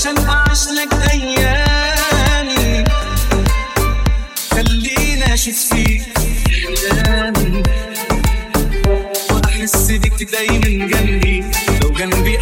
عشان أعشلك أيامي. خلينا أشوف فيك أحلامي. وأحس بيك دايما جنبي. لو جنبي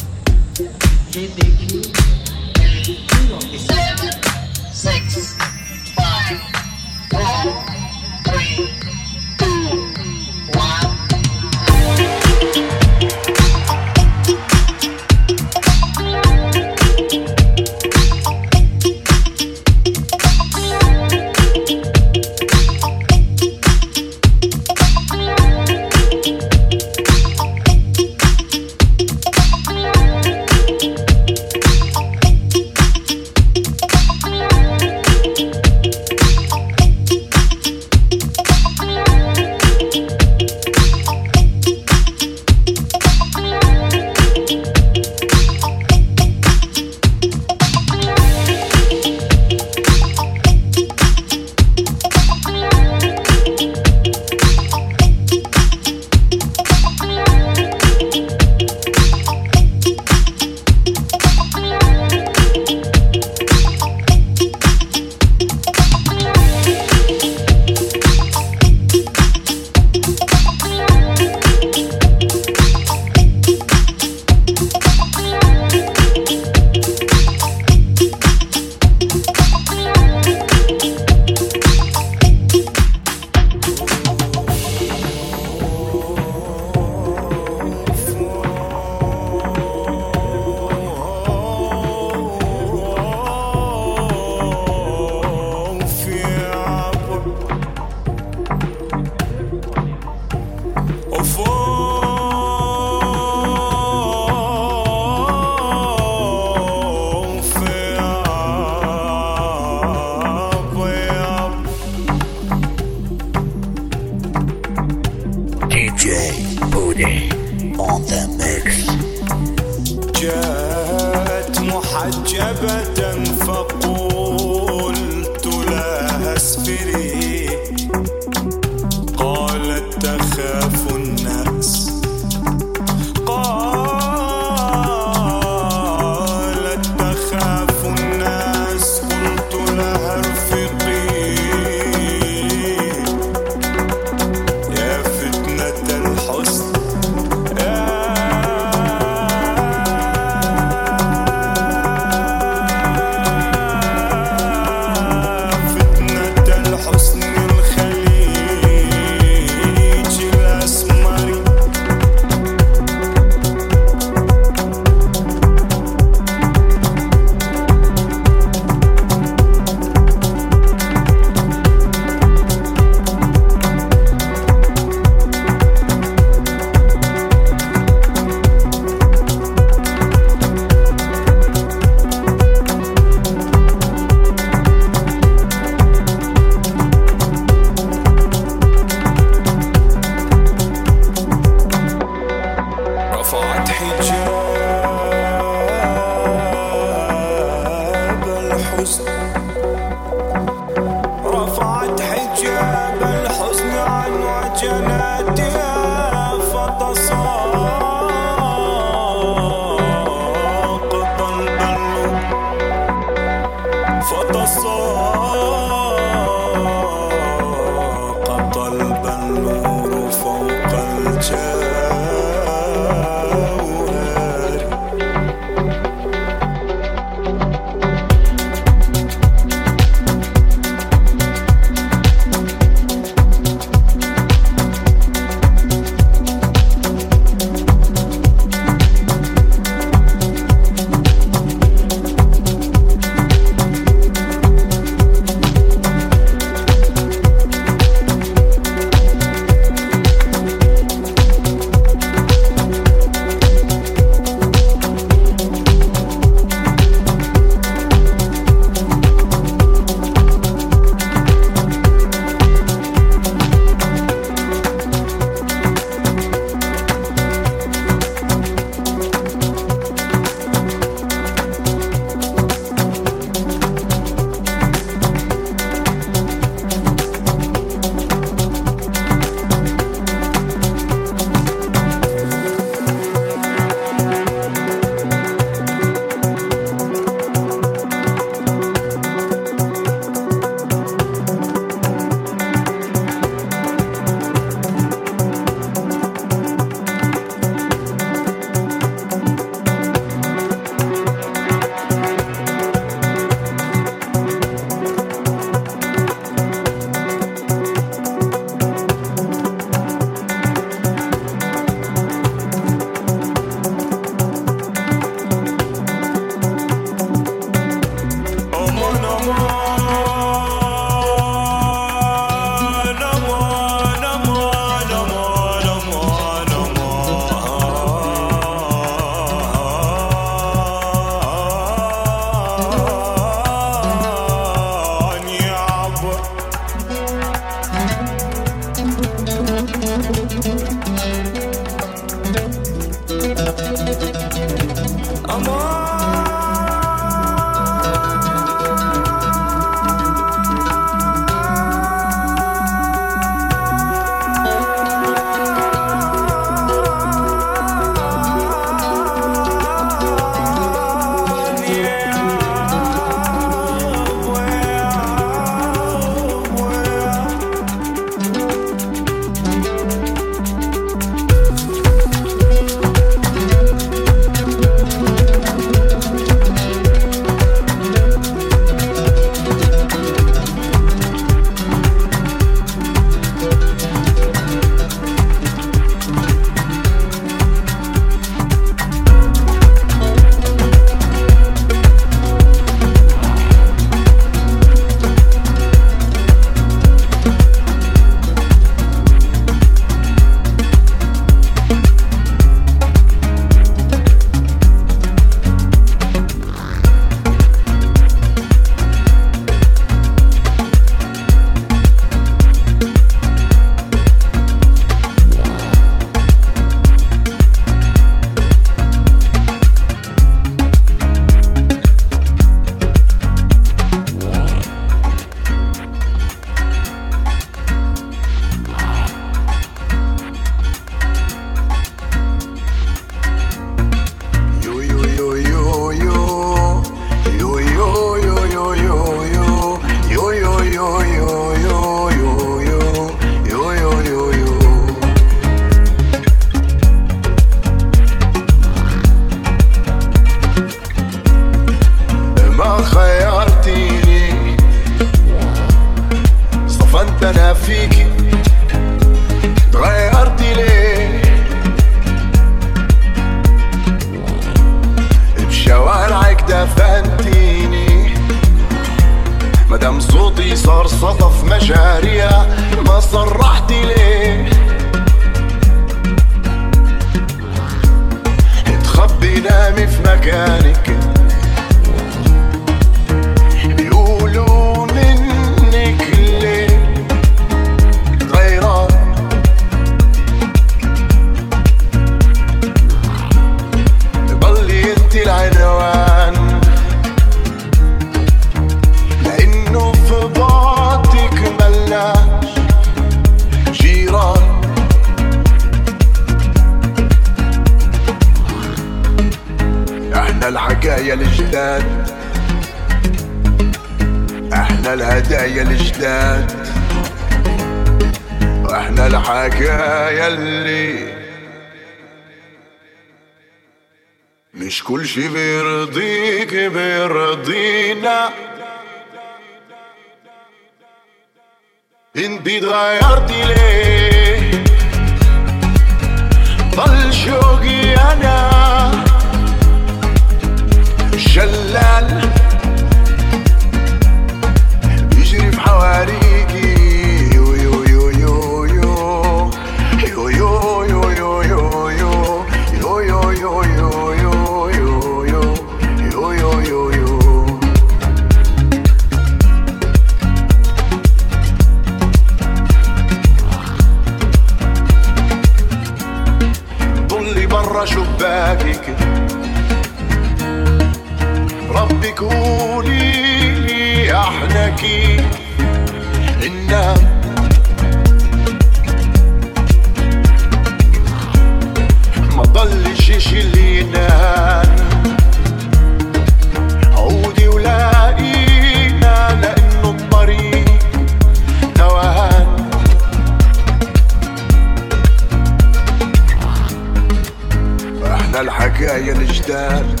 الجداد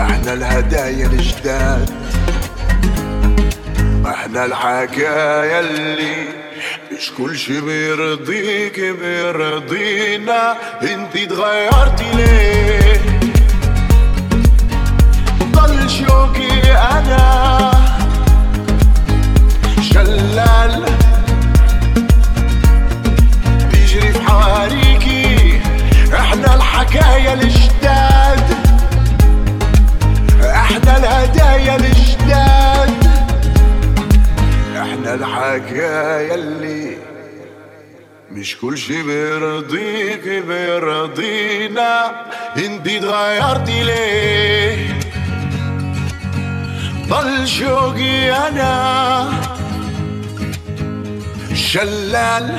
إحنا الهدايا الجداد إحنا الحكاية اللي مش كل شي بيرضيك بيرضينا. انتي اتغيرتي ليه؟ ضل شوقي أنا. شلال. بيجري في حواريكي إحنا الحكاية الجداد إحنا الهدايا الجداد إحنا الحكاية اللي مش كل شي بيرضيك بيرضينا. انتي اتغيرتي ليه؟ ضل شوقي أنا. شلال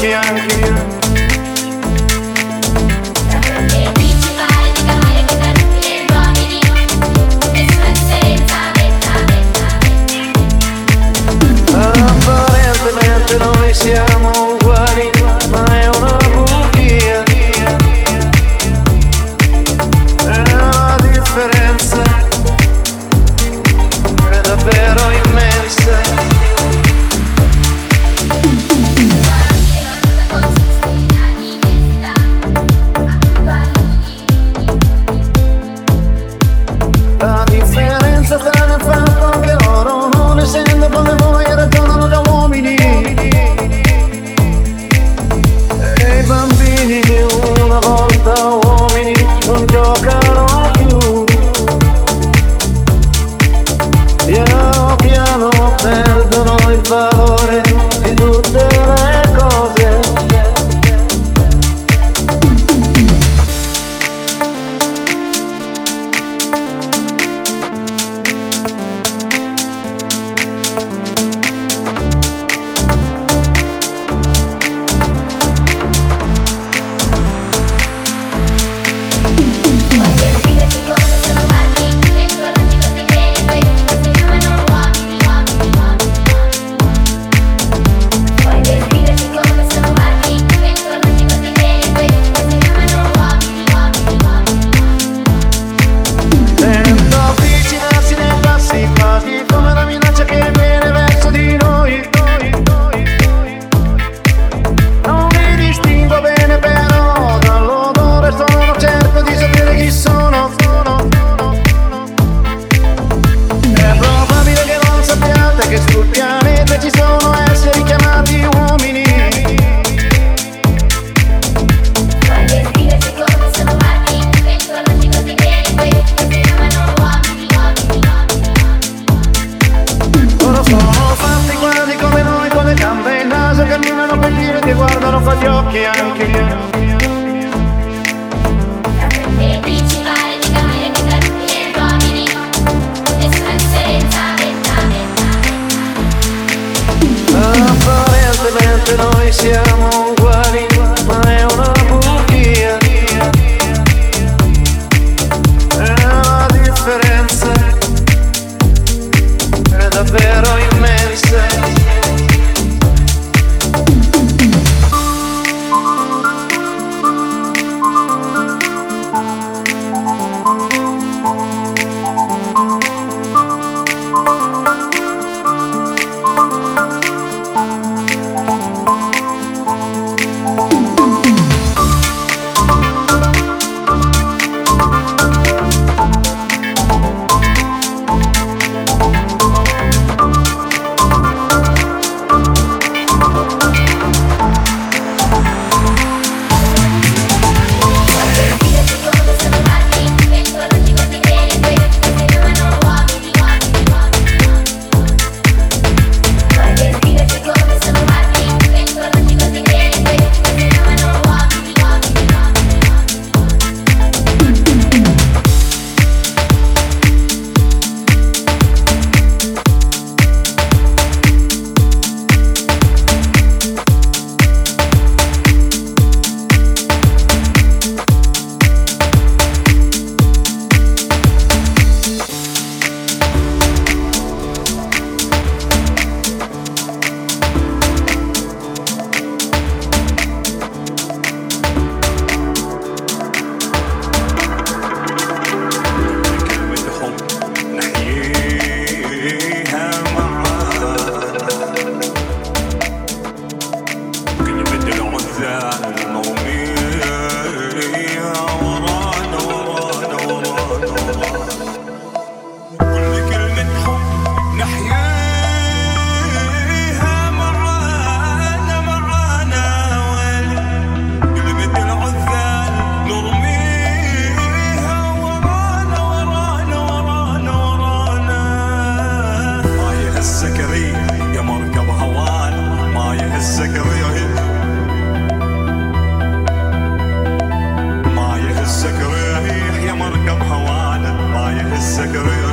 can't Yeah. yo.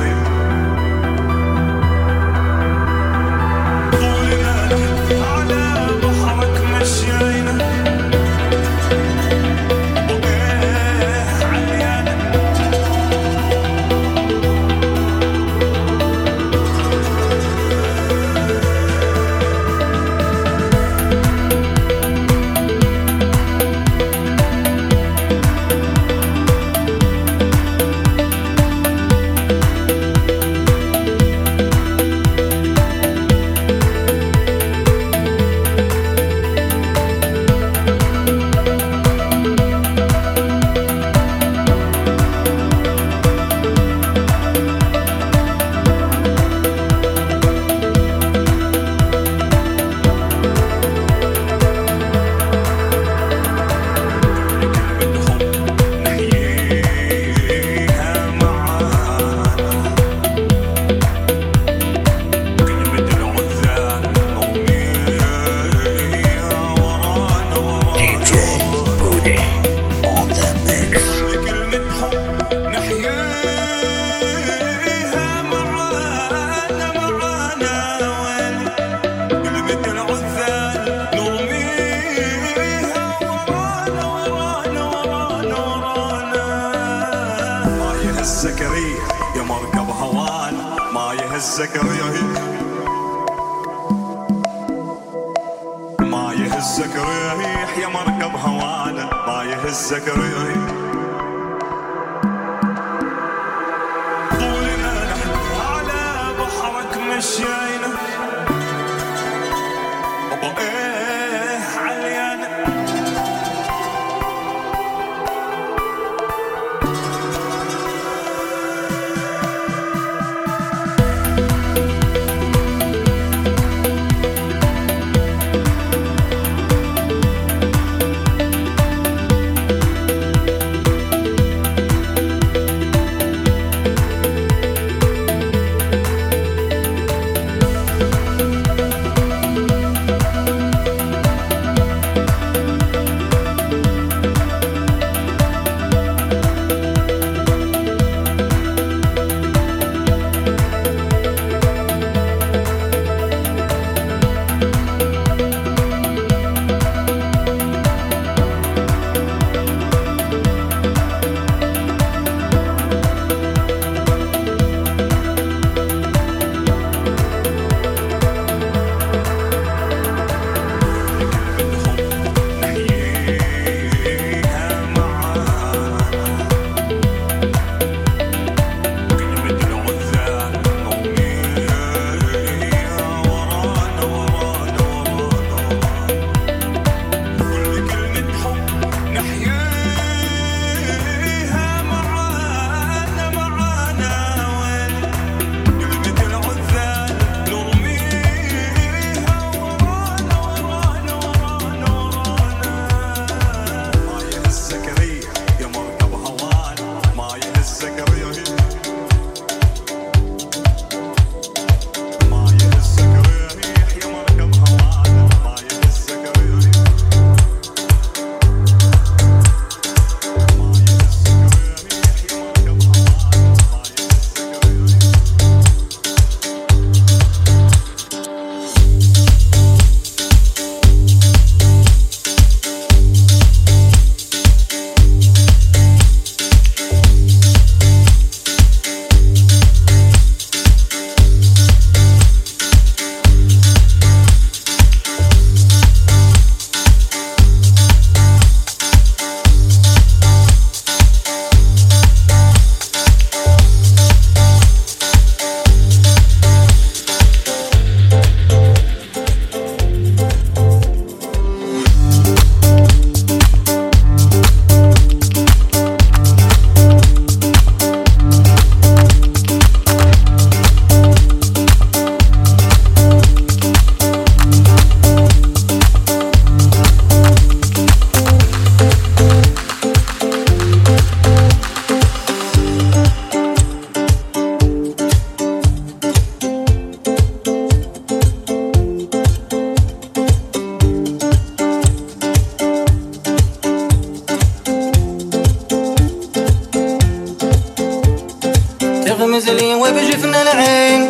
وجفنا العين.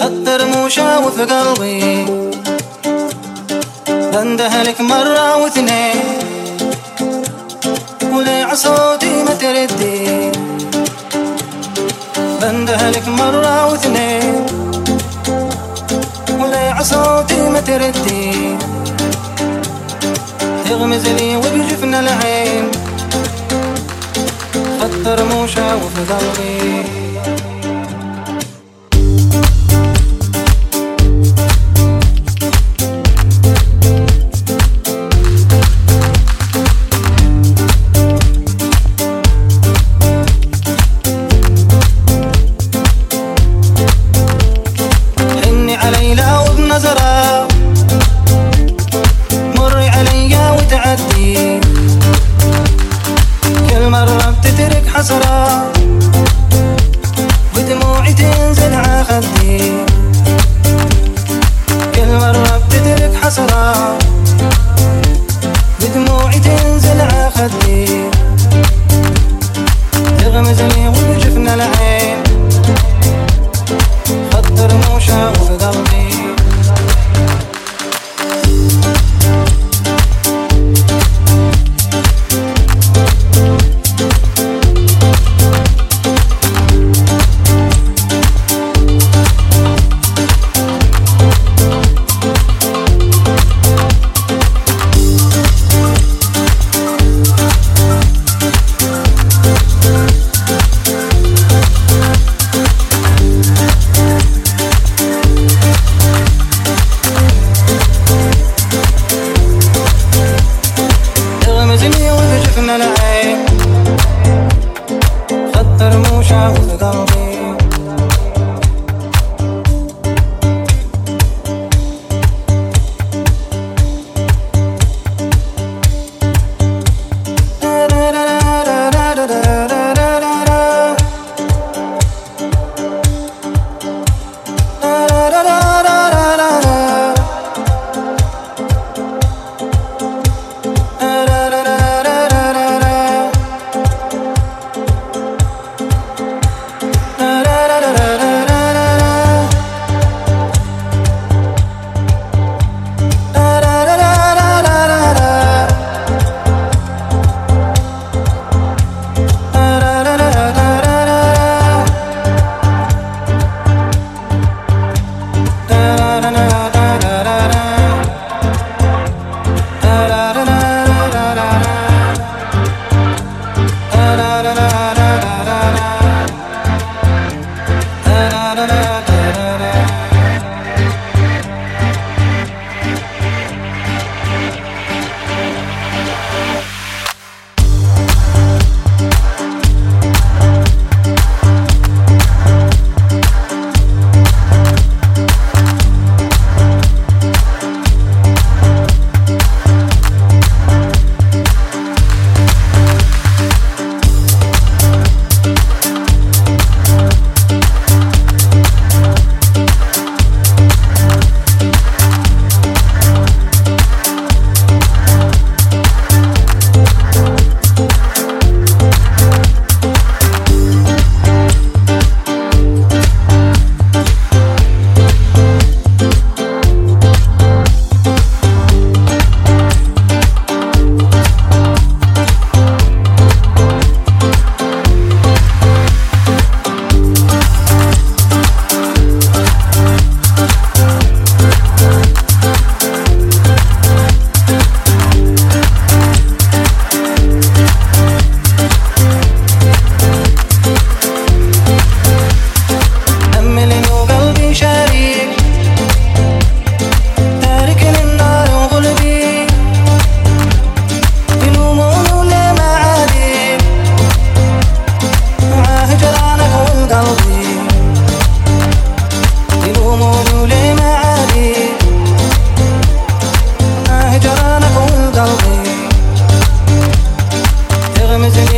خطر مو شاوف قلبي بنده لك مرة واثنين. ولي صوتي ما تردي. بنده لك مرة واثنين. ولي صوتي ما تردي. تغمز لي وبجفنا العين. ترموشة وفي ضلي me enseñé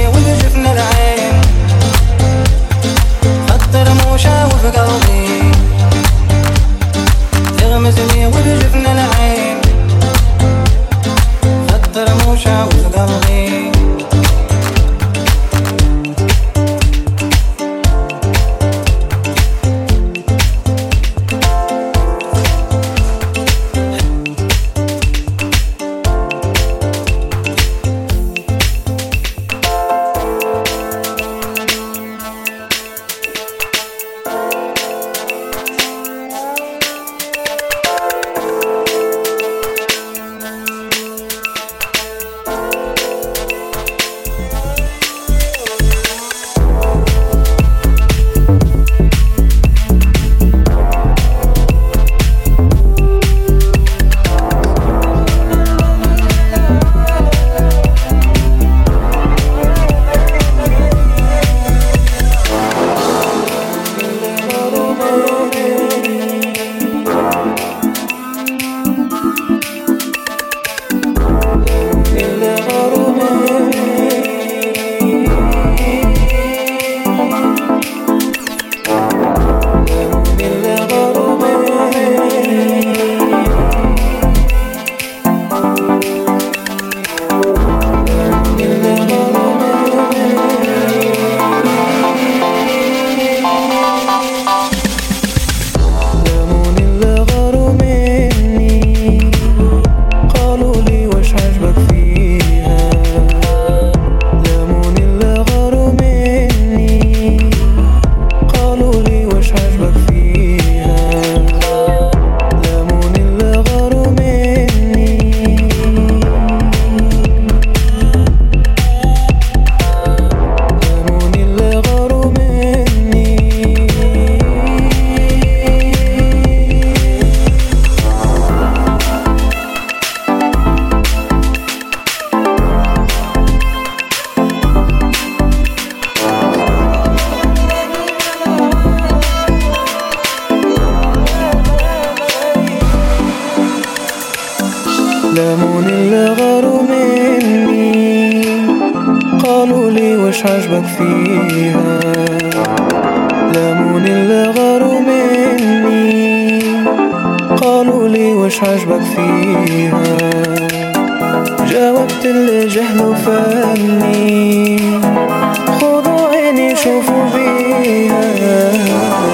كلامون اللي غاروا مني. قالوا لي وش عجبك فيها. كلامون اللي غاروا مني. قالوا لي وش عجبك فيها. جاوبت اللي جهلوا فني خذوا عيني شوفوا بيها.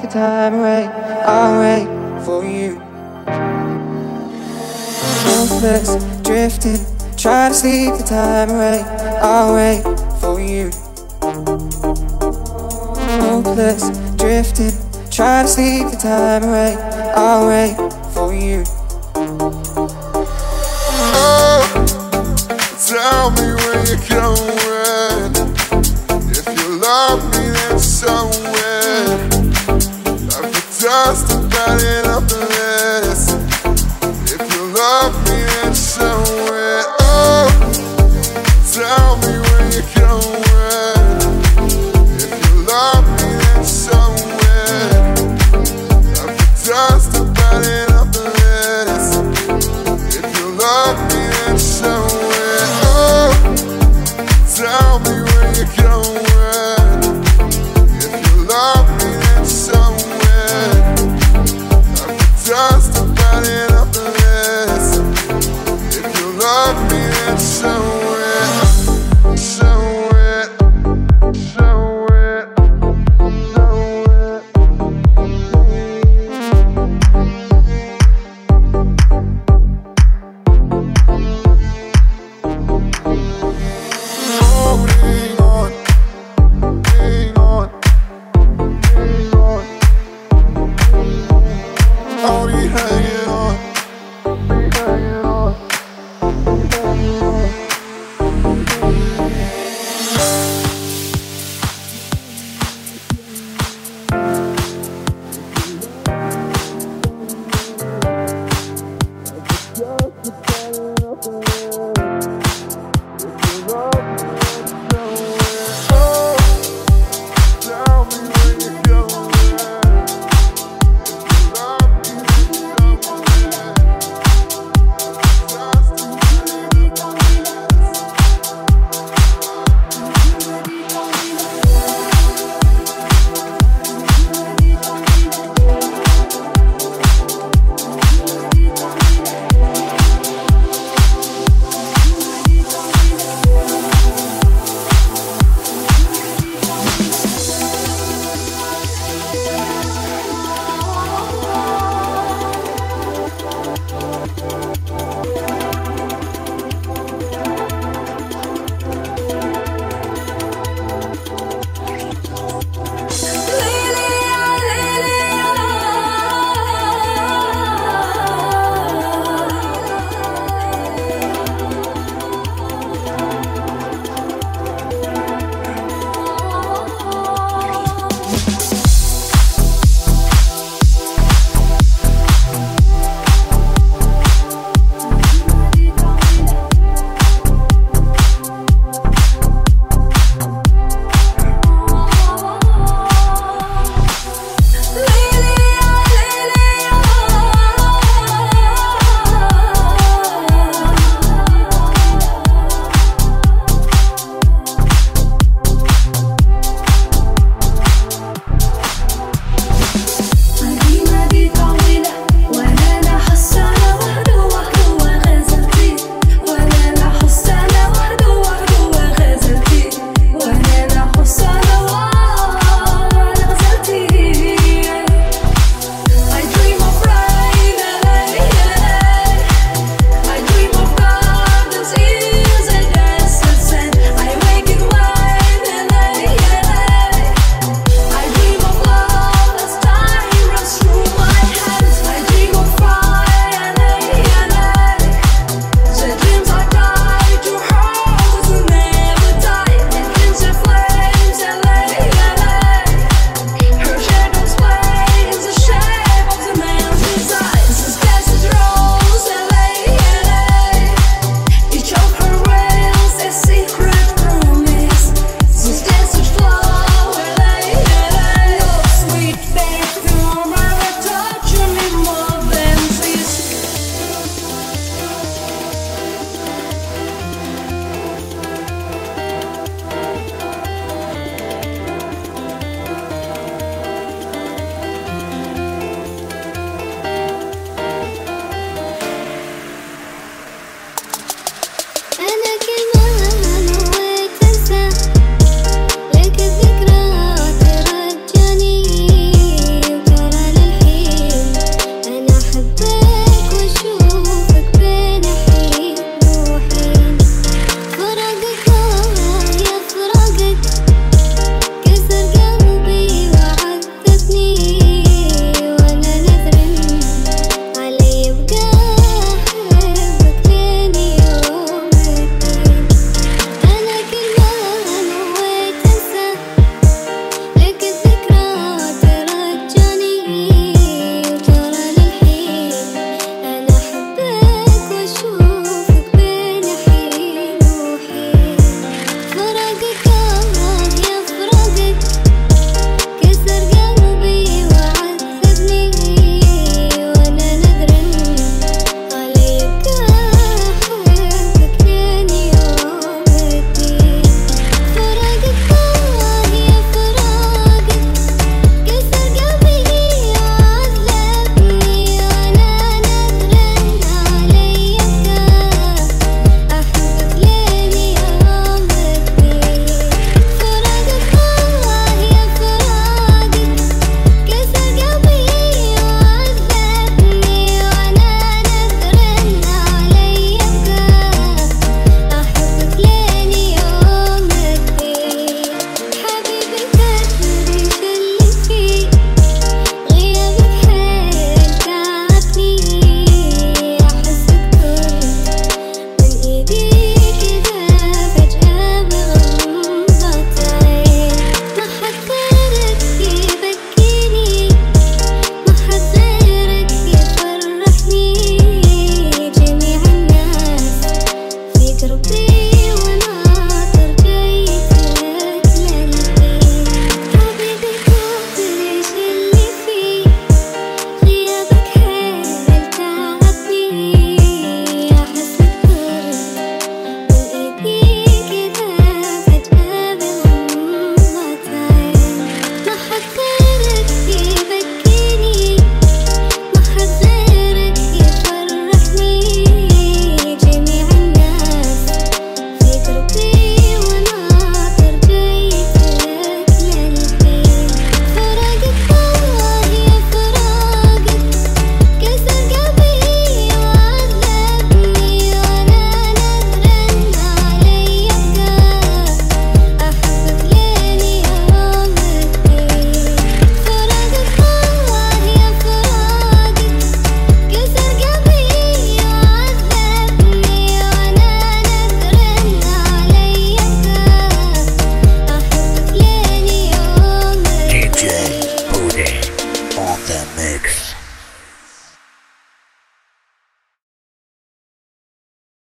take the time